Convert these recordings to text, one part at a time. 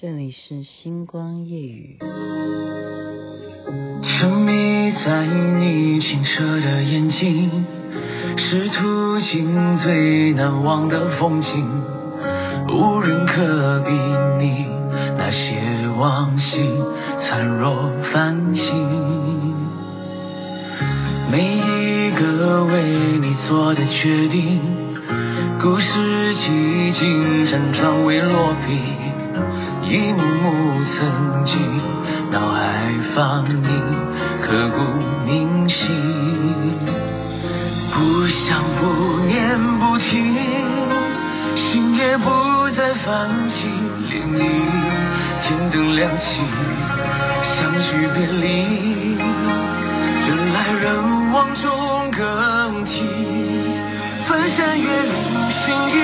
这里是星光夜雨。沉迷在你清澈的眼睛，是途经最难忘的风景，无人可比拟那些往昔灿若繁星。每一个为你做的决定，故事几经辗转未落笔。一幕幕曾经脑海放映，刻骨铭心。不想不念不听，心也不再泛起涟漪。天灯亮起，相聚别离，人来人往中更替。翻山越岭寻一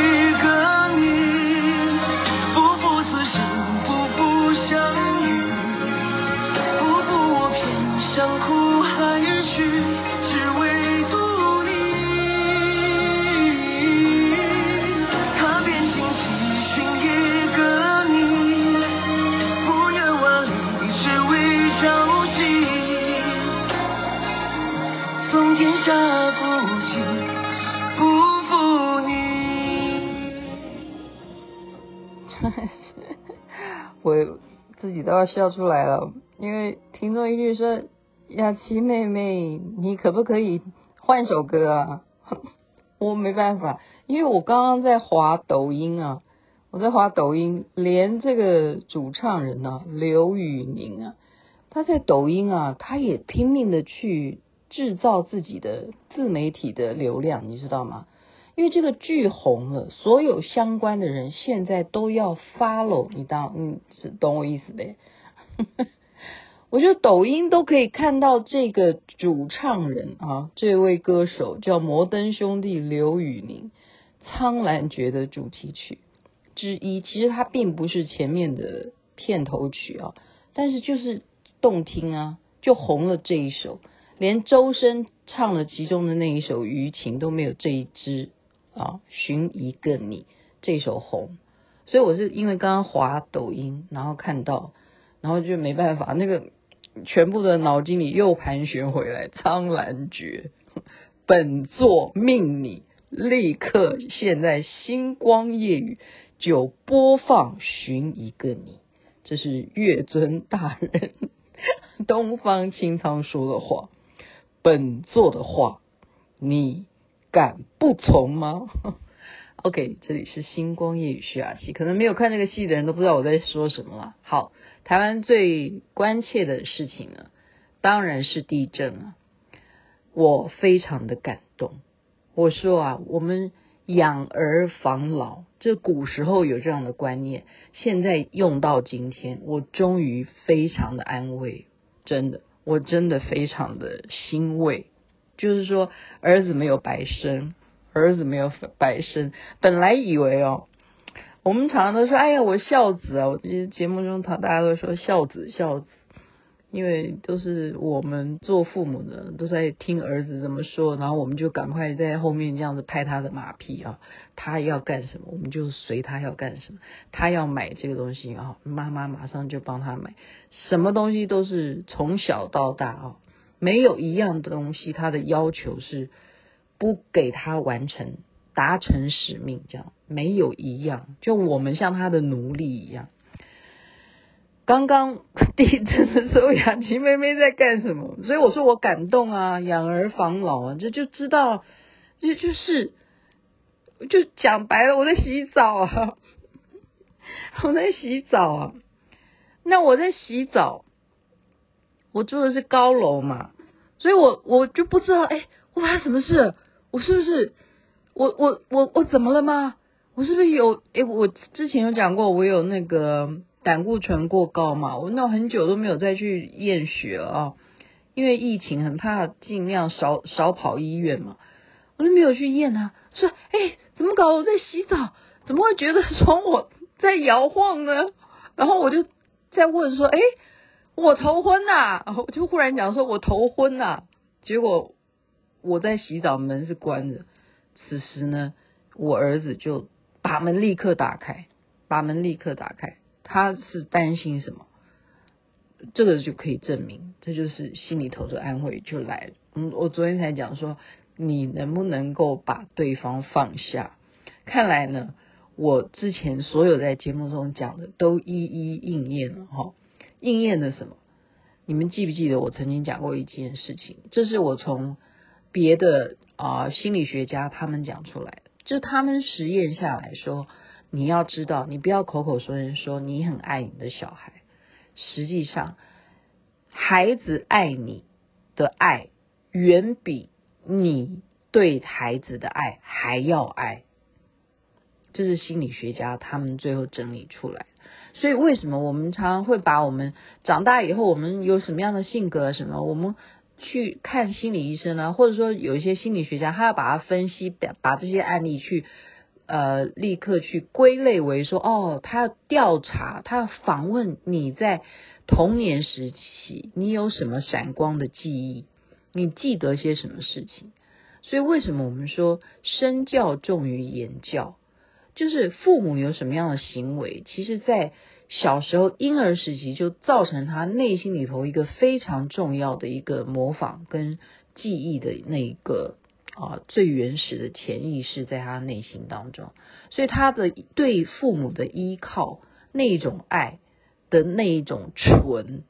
要笑出来了，因为听众一律说：“雅琪妹妹，你可不可以换首歌啊？” 我没办法，因为我刚刚在滑抖音啊，我在滑抖音，连这个主唱人呢、刘宇宁啊，他在抖音啊，他也拼命的去制造自己的自媒体的流量，你知道吗？因为这个剧红了，所有相关的人现在都要 follow 你当，嗯，是懂我意思呗？我觉得抖音都可以看到这个主唱人啊，这位歌手叫摩登兄弟刘宇宁，《苍兰诀》的主题曲之一。其实它并不是前面的片头曲啊，但是就是动听啊，就红了这一首。连周深唱了其中的那一首《余情》都没有这一支。啊，寻一个你这首红，所以我是因为刚刚滑抖音，然后看到，然后就没办法，那个全部的脑筋里又盘旋回来。苍兰诀，本座命你立刻现在星光夜雨就播放寻一个你，这是月尊大人 东方青苍说的话，本座的话，你。敢不从吗？OK，这里是星光夜雨徐雅琪，可能没有看这个戏的人都不知道我在说什么了。好，台湾最关切的事情呢，当然是地震啊。我非常的感动。我说啊，我们养儿防老，这古时候有这样的观念，现在用到今天，我终于非常的安慰。真的，我真的非常的欣慰。就是说，儿子没有白生，儿子没有白生。本来以为哦，我们常常都说，哎呀，我孝子啊！我这些节目中，他大家都说孝子孝子，因为都是我们做父母的都在听儿子怎么说，然后我们就赶快在后面这样子拍他的马屁啊。他要干什么，我们就随他要干什么。他要买这个东西啊，妈妈马上就帮他买。什么东西都是从小到大啊。没有一样东西，他的要求是不给他完成、达成使命，这样没有一样，就我们像他的奴隶一样。刚刚 地震的时候，雅琪妹妹在干什么？所以我说我感动啊，养儿防老啊，这就知道，这就是，就讲白了，我在洗澡啊，我在洗澡啊，那我在洗澡，我住的是高楼嘛。所以我我就不知道，哎，我发生什么事？我是不是我我我我怎么了吗？我是不是有？哎，我之前有讲过，我有那个胆固醇过高嘛？我那很久都没有再去验血了啊，因为疫情很怕，尽量少少跑医院嘛。我就没有去验啊。说，哎，怎么搞？我在洗澡，怎么会觉得说我在摇晃呢？然后我就在问说，哎。我头昏呐、啊，我就忽然讲说，我头昏呐、啊。结果我在洗澡，门是关着。此时呢，我儿子就把门立刻打开，把门立刻打开。他是担心什么？这个就可以证明，这就是心里头的安慰就来了。嗯，我昨天才讲说，你能不能够把对方放下？看来呢，我之前所有在节目中讲的都一一应验了哈。应验了什么？你们记不记得我曾经讲过一件事情？这是我从别的啊、心理学家他们讲出来的，就他们实验下来说，你要知道，你不要口口声声说你很爱你的小孩。实际上，孩子爱你的爱远比你对孩子的爱还要爱，这是心理学家他们最后整理出来。所以，为什么我们常常会把我们长大以后，我们有什么样的性格什么，我们去看心理医生呢？或者说，有一些心理学家，他要把它分析，把把这些案例去。呃，立刻去归类为说，哦，他要调查，他要访问你在童年时期，你有什么闪光的记忆？你记得些什么事情？所以为什么我们说身教重于言教？就是父母有什么样的行为，其实在小时候婴儿时期就造成他内心里头一个非常重要的一个模仿跟记忆的那一个。啊，最原始的潜意识在他内心当中，所以他的对父母的依靠，那一种爱的那一种纯，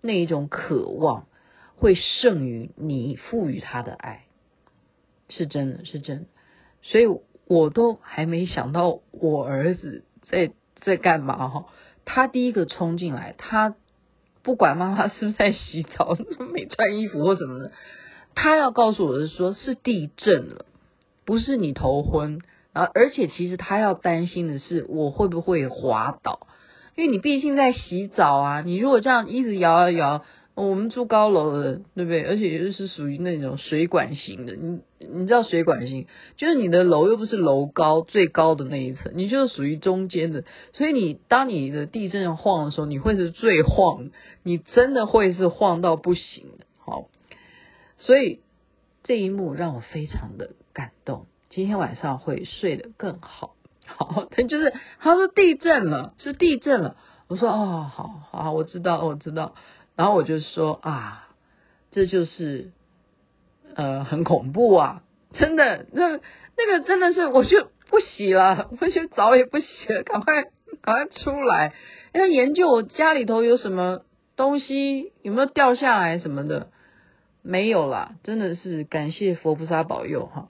那一种渴望，会胜于你赋予他的爱，是真的，是真的。所以我都还没想到我儿子在在干嘛哈，他第一个冲进来，他不管妈妈是不是在洗澡，没穿衣服或什么的。他要告诉我的是说，是地震了，不是你头昏，然后而且其实他要担心的是我会不会滑倒，因为你毕竟在洗澡啊，你如果这样一直摇啊摇，我们住高楼的，对不对？而且又是属于那种水管型的，你你知道水管型，就是你的楼又不是楼高最高的那一层，你就是属于中间的，所以你当你的地震晃的时候，你会是最晃，你真的会是晃到不行，好。所以这一幕让我非常的感动，今天晚上会睡得更好。好，他就是他说地震了，是地震了。我说哦，好好，我知道，我知道。然后我就说啊，这就是呃很恐怖啊，真的，那那个真的是，我就不洗了，我就澡也不洗了，赶快赶快出来，要研究我家里头有什么东西，有没有掉下来什么的。没有啦，真的是感谢佛菩萨保佑哈，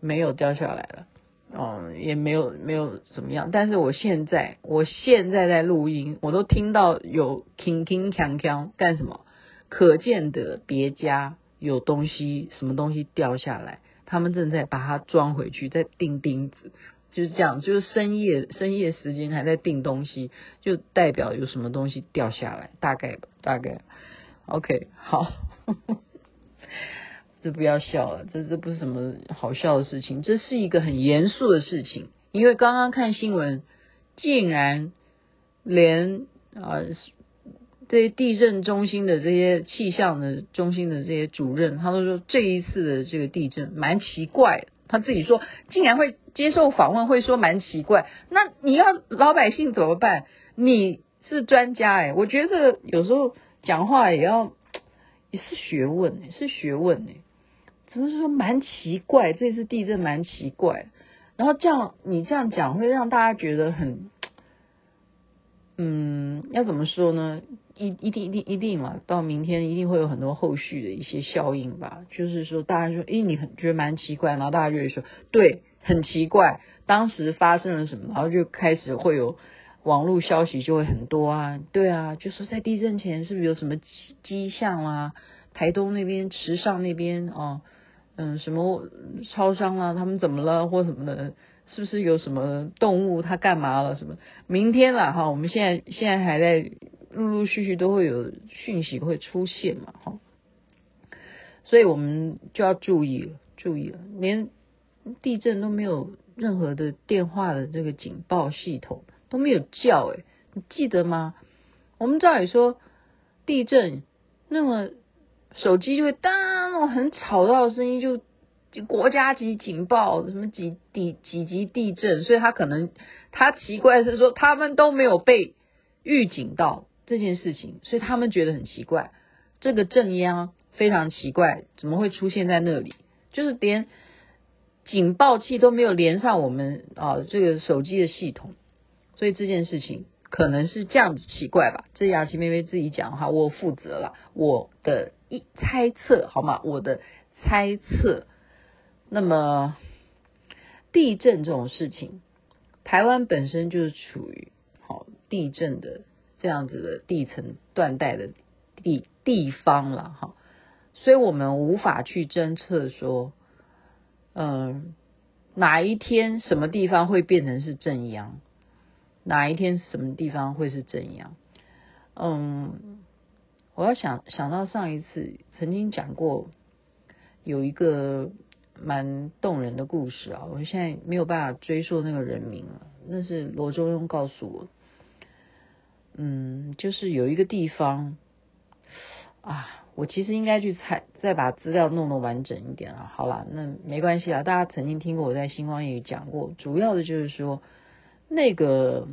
没有掉下来了，嗯，也没有没有怎么样。但是我现在我现在在录音，我都听到有铿铿锵锵干什么？可见的别家有东西，什么东西掉下来，他们正在把它装回去，在钉钉子，就是这样，就是深夜深夜时间还在钉东西，就代表有什么东西掉下来，大概吧，大概。OK，好。这不要笑了，这这不是什么好笑的事情，这是一个很严肃的事情。因为刚刚看新闻，竟然连啊这些地震中心的这些气象的中心的这些主任，他都说这一次的这个地震蛮奇怪。他自己说，竟然会接受访问，会说蛮奇怪。那你要老百姓怎么办？你是专家哎，我觉得有时候讲话也要也是学问，是学问哎。怎么说蛮奇怪？这次地震蛮奇怪，然后这样你这样讲会让大家觉得很，嗯，要怎么说呢？一一定一定一定嘛，到明天一定会有很多后续的一些效应吧。就是说，大家说，诶，你很觉得蛮奇怪，然后大家就会说，对，很奇怪，当时发生了什么，然后就开始会有网络消息就会很多啊，对啊，就说在地震前是不是有什么迹象啊？台东那边、池上那边哦。嗯，什么超商啊？他们怎么了，或什么的？是不是有什么动物？它干嘛了？什么？明天了哈，我们现在现在还在陆陆续续都会有讯息会出现嘛哈，所以我们就要注意了，注意了，连地震都没有任何的电话的这个警报系统都没有叫诶，你记得吗？我们照理说地震那么。手机就会当那种很吵闹的声音，就就国家级警报，什么几几几级地震，所以他可能他奇怪是说他们都没有被预警到这件事情，所以他们觉得很奇怪，这个震央非常奇怪，怎么会出现在那里？就是连警报器都没有连上我们啊这个手机的系统，所以这件事情可能是这样子奇怪吧。这雅琪妹妹自己讲哈，我负责了，我的一猜测好吗？我的猜测。那么地震这种事情，台湾本身就是处于好地震的这样子的地层断带的地地方了哈，所以我们无法去侦测说，嗯，哪一天什么地方会变成是正央，哪一天什么地方会是正央，嗯，我要想想到上一次曾经讲过有一个。蛮动人的故事啊！我现在没有办法追溯那个人名了，那是罗中庸告诉我。嗯，就是有一个地方啊，我其实应该去猜，再把资料弄得完整一点啊。好了，那没关系啊，大家曾经听过我在星光夜语讲过，主要的就是说那个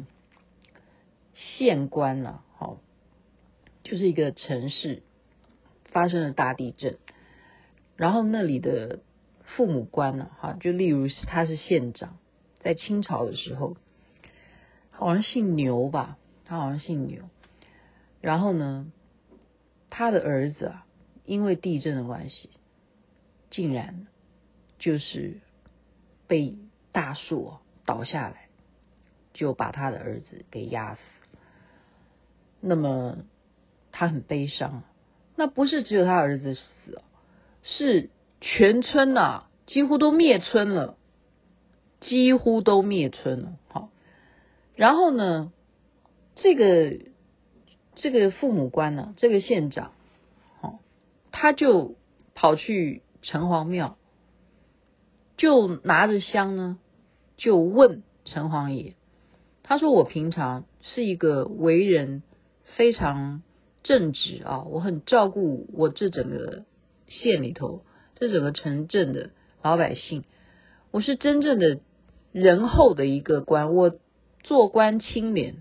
县官呢，就是一个城市发生了大地震，然后那里的。父母官呢？哈，就例如他是县长，在清朝的时候，好像姓牛吧，他好像姓牛。然后呢，他的儿子啊，因为地震的关系，竟然就是被大树倒下来，就把他的儿子给压死。那么他很悲伤，那不是只有他儿子死，是。全村呐、几乎都灭村了，几乎都灭村了。好，然后呢，这个这个父母官呢，这个县长，好，他就跑去城隍庙，就拿着香呢，就问城隍爷，他说：“我平常是一个为人非常正直啊，我很照顾我这整个县里头。”这整个城镇的老百姓，我是真正的仁厚的一个官，我做官清廉，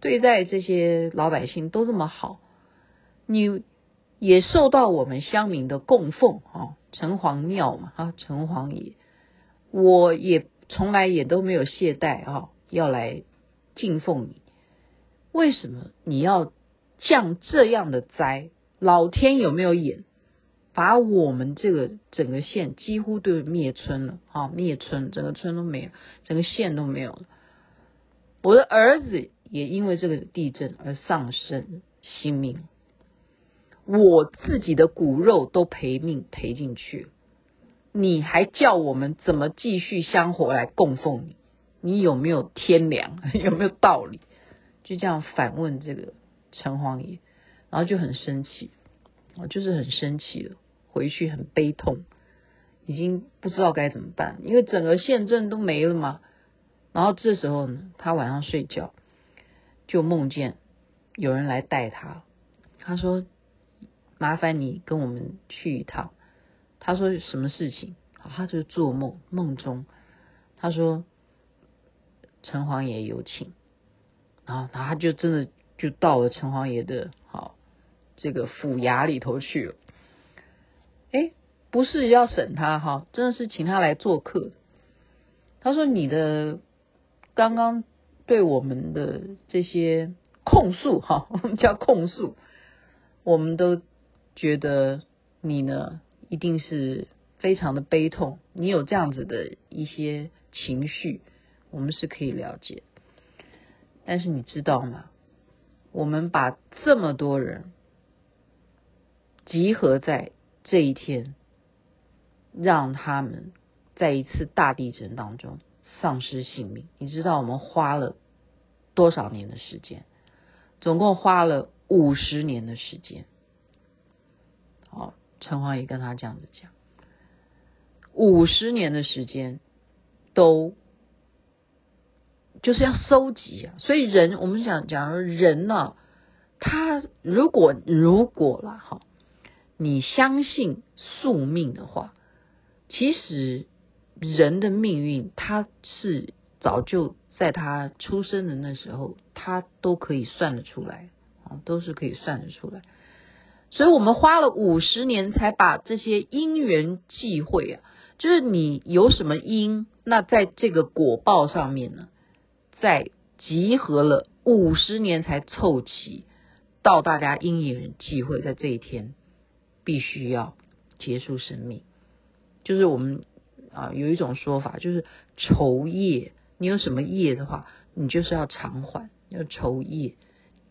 对待这些老百姓都这么好，你也受到我们乡民的供奉啊，城隍庙嘛啊，城隍爷，我也从来也都没有懈怠啊，要来敬奉你，为什么你要降这样的灾？老天有没有眼？把我们这个整个县几乎都灭村了，啊，灭村，整个村都没有，整个县都没有了。我的儿子也因为这个地震而丧生性命，我自己的骨肉都赔命赔进去，你还叫我们怎么继续香火来供奉你？你有没有天良？有没有道理？就这样反问这个城隍爷，然后就很生气，我就是很生气的。回去很悲痛，已经不知道该怎么办，因为整个县镇都没了嘛。然后这时候呢，他晚上睡觉就梦见有人来带他。他说：“麻烦你跟我们去一趟。”他说：“什么事情？”他就做梦，梦中他说：“城隍爷有请。”然后然后他就真的就到了城隍爷的好这个府衙里头去了。哎，不是要审他哈，真的是请他来做客。他说：“你的刚刚对我们的这些控诉哈，我们叫控诉，我们都觉得你呢一定是非常的悲痛，你有这样子的一些情绪，我们是可以了解。但是你知道吗？我们把这么多人集合在。”这一天，让他们在一次大地震当中丧失性命。你知道我们花了多少年的时间？总共花了五十年的时间。好，陈华也跟他这样子讲，五十年的时间都就是要收集啊。所以人，我们想讲人呢、啊，他如果如果了哈。你相信宿命的话，其实人的命运他是早就在他出生的那时候，他都可以算得出来啊，都是可以算得出来。所以我们花了五十年才把这些因缘际会啊，就是你有什么因，那在这个果报上面呢，在集合了五十年才凑齐，到大家因缘际会，在这一天必须要结束生命，就是我们。啊，有一种说法就是酬业，你有什么业的话，你就是要偿还，要酬业。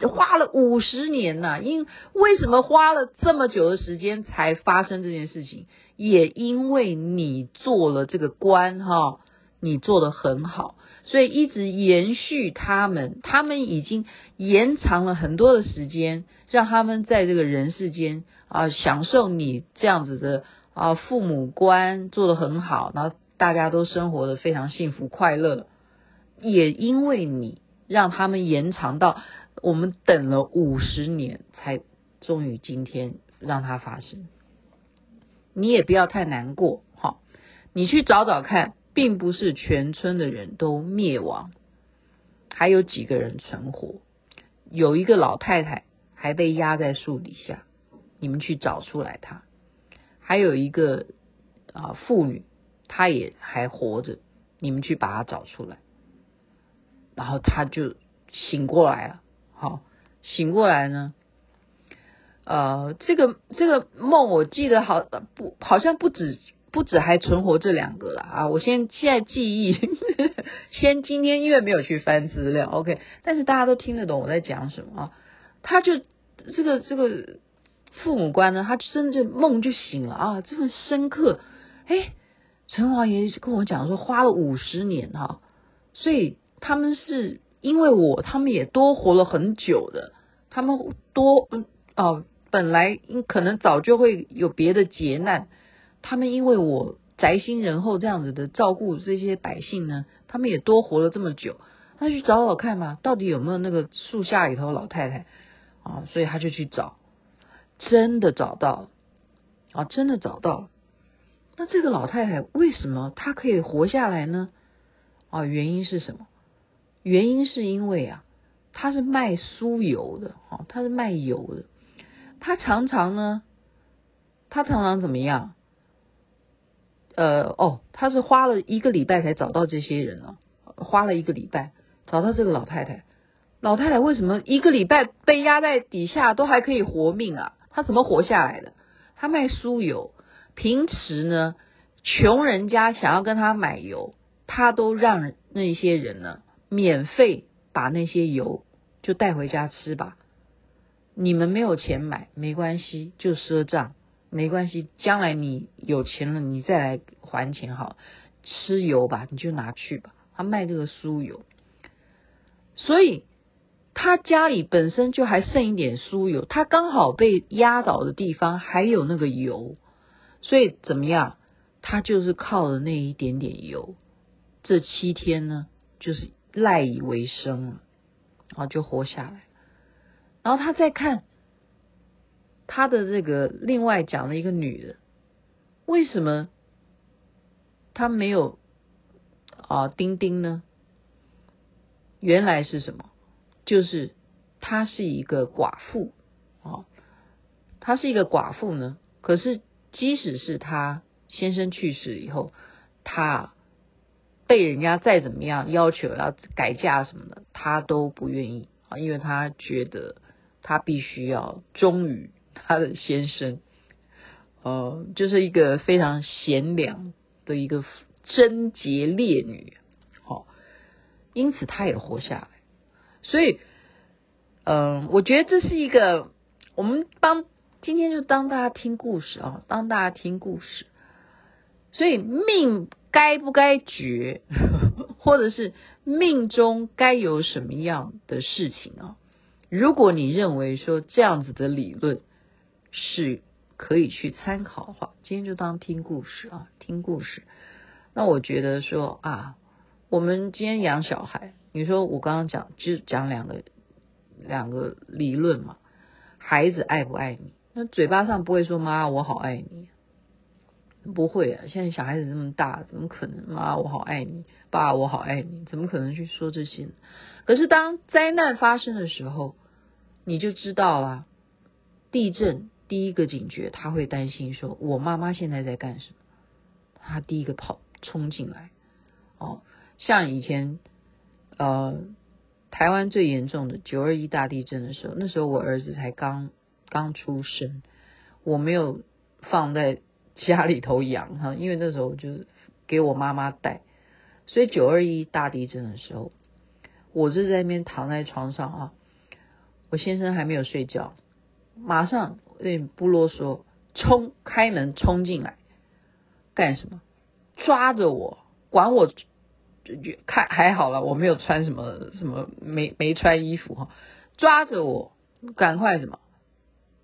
花了五十年呐、因为什么花了这么久的时间才发生这件事情？也因为你做了这个官哈，你做得很好，所以一直延续他们，他们已经延长了很多的时间，让他们在这个人世间啊享受你这样子的。啊，父母官做得很好，然后大家都生活得非常幸福快乐，也因为你让他们延长到我们等了五十年，才终于今天让它发生。你也不要太难过，哈，你去找找看，并不是全村的人都灭亡，还有几个人存活，有一个老太太还被压在树底下，你们去找出来她。还有一个啊妇女，她也还活着，你们去把她找出来，然后她就醒过来了。好，醒过来呢，呃，这个这个梦我记得好不好像不止不止还存活这两个了啊！我先现在记忆，先今天因为没有去翻资料，OK，但是大家都听得懂我在讲什么啊？他就这个这个。父母官呢，他真的梦就醒了啊，这么深刻。哎，城隍爷跟我讲说，花了五十年哈，所以他们是因为我，他们也多活了很久的。他们多嗯哦，本来可能早就会有别的劫难，他们因为我宅心仁厚这样子的照顾这些百姓呢，他们也多活了这么久。他去找找看嘛，到底有没有那个树下里头老太太啊？所以他就去找。真的找到了啊！真的找到了。那这个老太太为什么她可以活下来呢？啊，原因是什么？原因是因为啊，她是卖酥油的，哈，她是卖油的。她常常呢，她常常怎么样？呃，哦，他是花了一个礼拜才找到这些人啊，花了一个礼拜找到这个老太太。老太太为什么一个礼拜被压在底下都还可以活命啊？她怎么活下来的？她卖酥油，平时呢，穷人家想要跟他买油，她都让那些人呢免费把那些油就带回家吃吧。你们没有钱买没关系，就赊账没关系，将来你有钱了你再来还钱好，吃油吧，你就拿去吧。他卖这个酥油，所以。他家里本身就还剩一点酥油，他刚好被压倒的地方还有那个油，所以怎么样？他就是靠了那一点点油，这七天呢，就是赖以为生了，然后就活下来。然后他再看他的这个另外讲了一个女的，为什么他没有啊丁丁呢？原来是什么？就是她是一个寡妇啊，她是一个寡妇呢。可是即使是她先生去世以后，她被人家再怎么样要求要改嫁什么的，她都不愿意啊，因为她觉得她必须要忠于她的先生，呃，就是一个非常贤良的一个贞洁烈女，好，因此她也活下来。所以，嗯，我觉得这是一个，我们帮今天就当大家听故事啊，当大家听故事。所以命该不该绝，或者是命中该有什么样的事情啊？如果你认为说这样子的理论是可以去参考的话，今天就当听故事啊，听故事。那我觉得说啊，我们今天养小孩。你说我刚刚讲就讲两个两个理论嘛，孩子爱不爱你？那嘴巴上不会说妈我好爱你，不会啊，现在小孩子这么大，怎么可能？妈，我好爱你，爸，我好爱你，怎么可能去说这些？可是当灾难发生的时候，你就知道了。地震第一个警觉，他会担心说：“我妈妈现在在干什么？”他第一个跑冲进来。哦，像以前呃，台湾最严重的九二一大地震的时候，那时候我儿子才刚刚出生，我没有放在。家里头养哈，因为那时候就是给我妈妈带，所以九二一大地震的时候，我就在那边躺在床上啊，我先生还没有睡觉，马上有点不啰嗦，冲开门冲进来，干什么？抓着我，管我，看还好了，我没有穿什么什么，没没穿衣服哈，抓着我，赶快什么？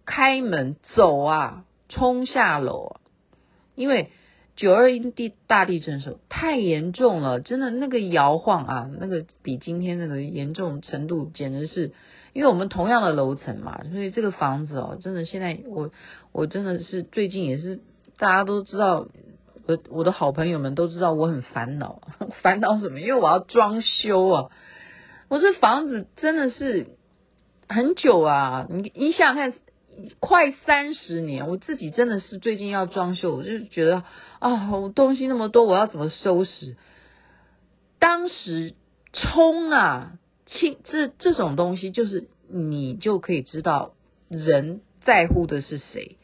开门走啊，冲下楼啊！因为九二一地大地震时候太严重了，真的那个摇晃啊，那个比今天那个严重程度简直是，因为我们同样的楼层嘛，所以这个房子哦，真的现在我我真的是最近也是大家都知道，我我的好朋友们都知道我很烦恼，烦恼什么？因为我要装修啊，我这房子真的是很久啊，你你想想看。快三十年，我自己真的是最近要装修，我就觉得啊，我东西那么多，我要怎么收拾？当时冲啊，清这这种东西，就是你就可以知道人在乎的是谁，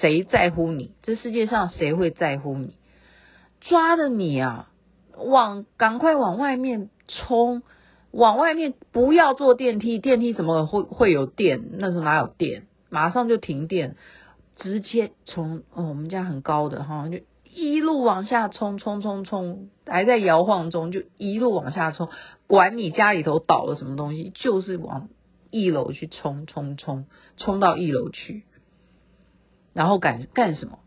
谁在乎你？这世界上谁会在乎你？抓着你啊，往赶快往外面冲，往外面不要坐电梯，电梯怎么会会有电？那时候哪有电？马上就停电，直接从，我们家很高的哈，就一路往下冲，冲冲冲，还在摇晃中，就一路往下冲，管你家里头倒了什么东西，就是往一楼去冲冲冲，冲到一楼去，然后干干什么？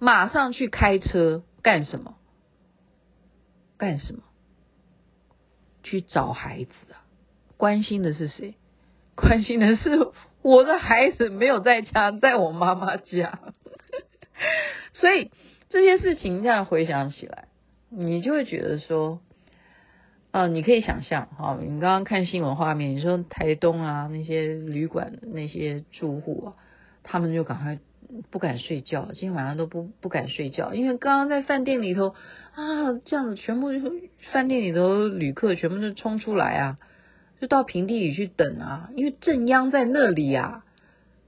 马上去开车干什么？干什么？去找孩子啊！关心的是谁？关心的是。我的孩子没有在家，在我妈妈家，所以这些事情这样回想起来，你就会觉得说，啊，你可以想象，哈，你刚刚看新闻画面，你说台东啊那些旅馆那些住户啊，他们就赶快不敢睡觉，今天晚上都不不敢睡觉，因为刚刚在饭店里头啊，这样子全部就饭店里头旅客全部都冲出来啊。就到平地里去等啊，因为震央在那里啊，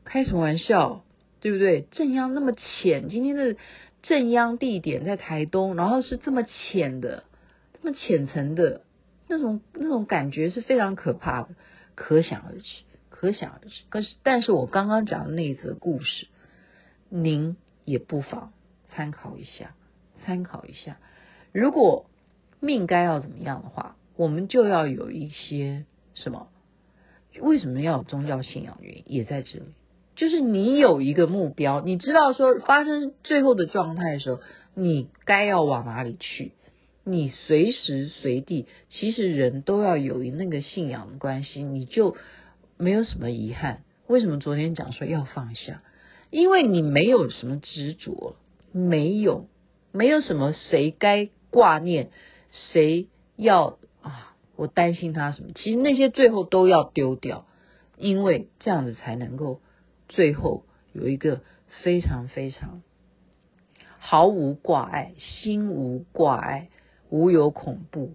开什么玩笑，对不对？震央那么浅，今天的震央地点在台东，然后是这么浅的，这么浅层的那种那种感觉是非常可怕的，可想而知，可想而知。可是，但是我刚刚讲的那一则故事，您也不妨参考一下，参考一下。如果命该要怎么样的话，我们就要有一些。什么？为什么要有宗教信仰？原因也在这里，就是你有一个目标，你知道说发生最后的状态的时候，你该要往哪里去？你随时随地，其实人都要有那个信仰的关系，你就没有什么遗憾。为什么昨天讲说要放下？因为你没有什么执着，没有，没有什么谁该挂念，谁要啊。我担心他什么？其实那些最后都要丢掉，因为这样子才能够最后有一个非常非常毫无挂碍、心无挂碍、无有恐怖。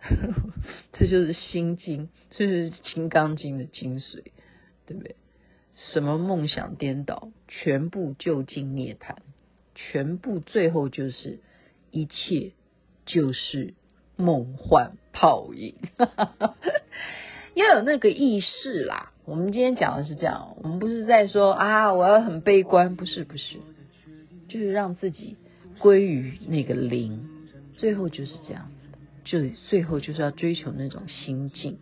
这就是心经，这就是《金刚经》的精髓，对不对？什么梦想颠倒，全部就近涅槃，全部最后就是一切就是。梦幻泡影，要有那个意识啦。我们今天讲的是这样，我们不是在说啊，我要很悲观，不是不是，就是让自己归于那个零，最后就是这样子，就最后就是要追求那种心境。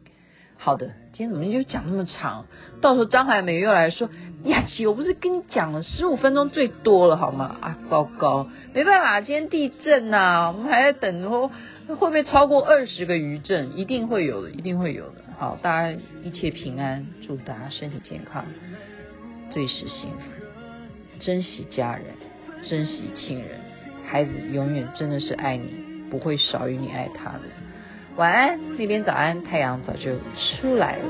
好的，今天怎么就讲那么长？到时候张海美又来说，雅琪，我不是跟你讲了十五分钟最多了好吗？啊，糟糕，没办法，今天地震呐、啊，我们还在等说会不会超过二十个余震？一定会有的，一定会有的。好，大家一切平安，祝大家身体健康，最是幸福，珍惜家人，珍惜亲人，孩子永远真的是爱你，不会少于你爱他的。晚安，那边早安，太阳早就出来了。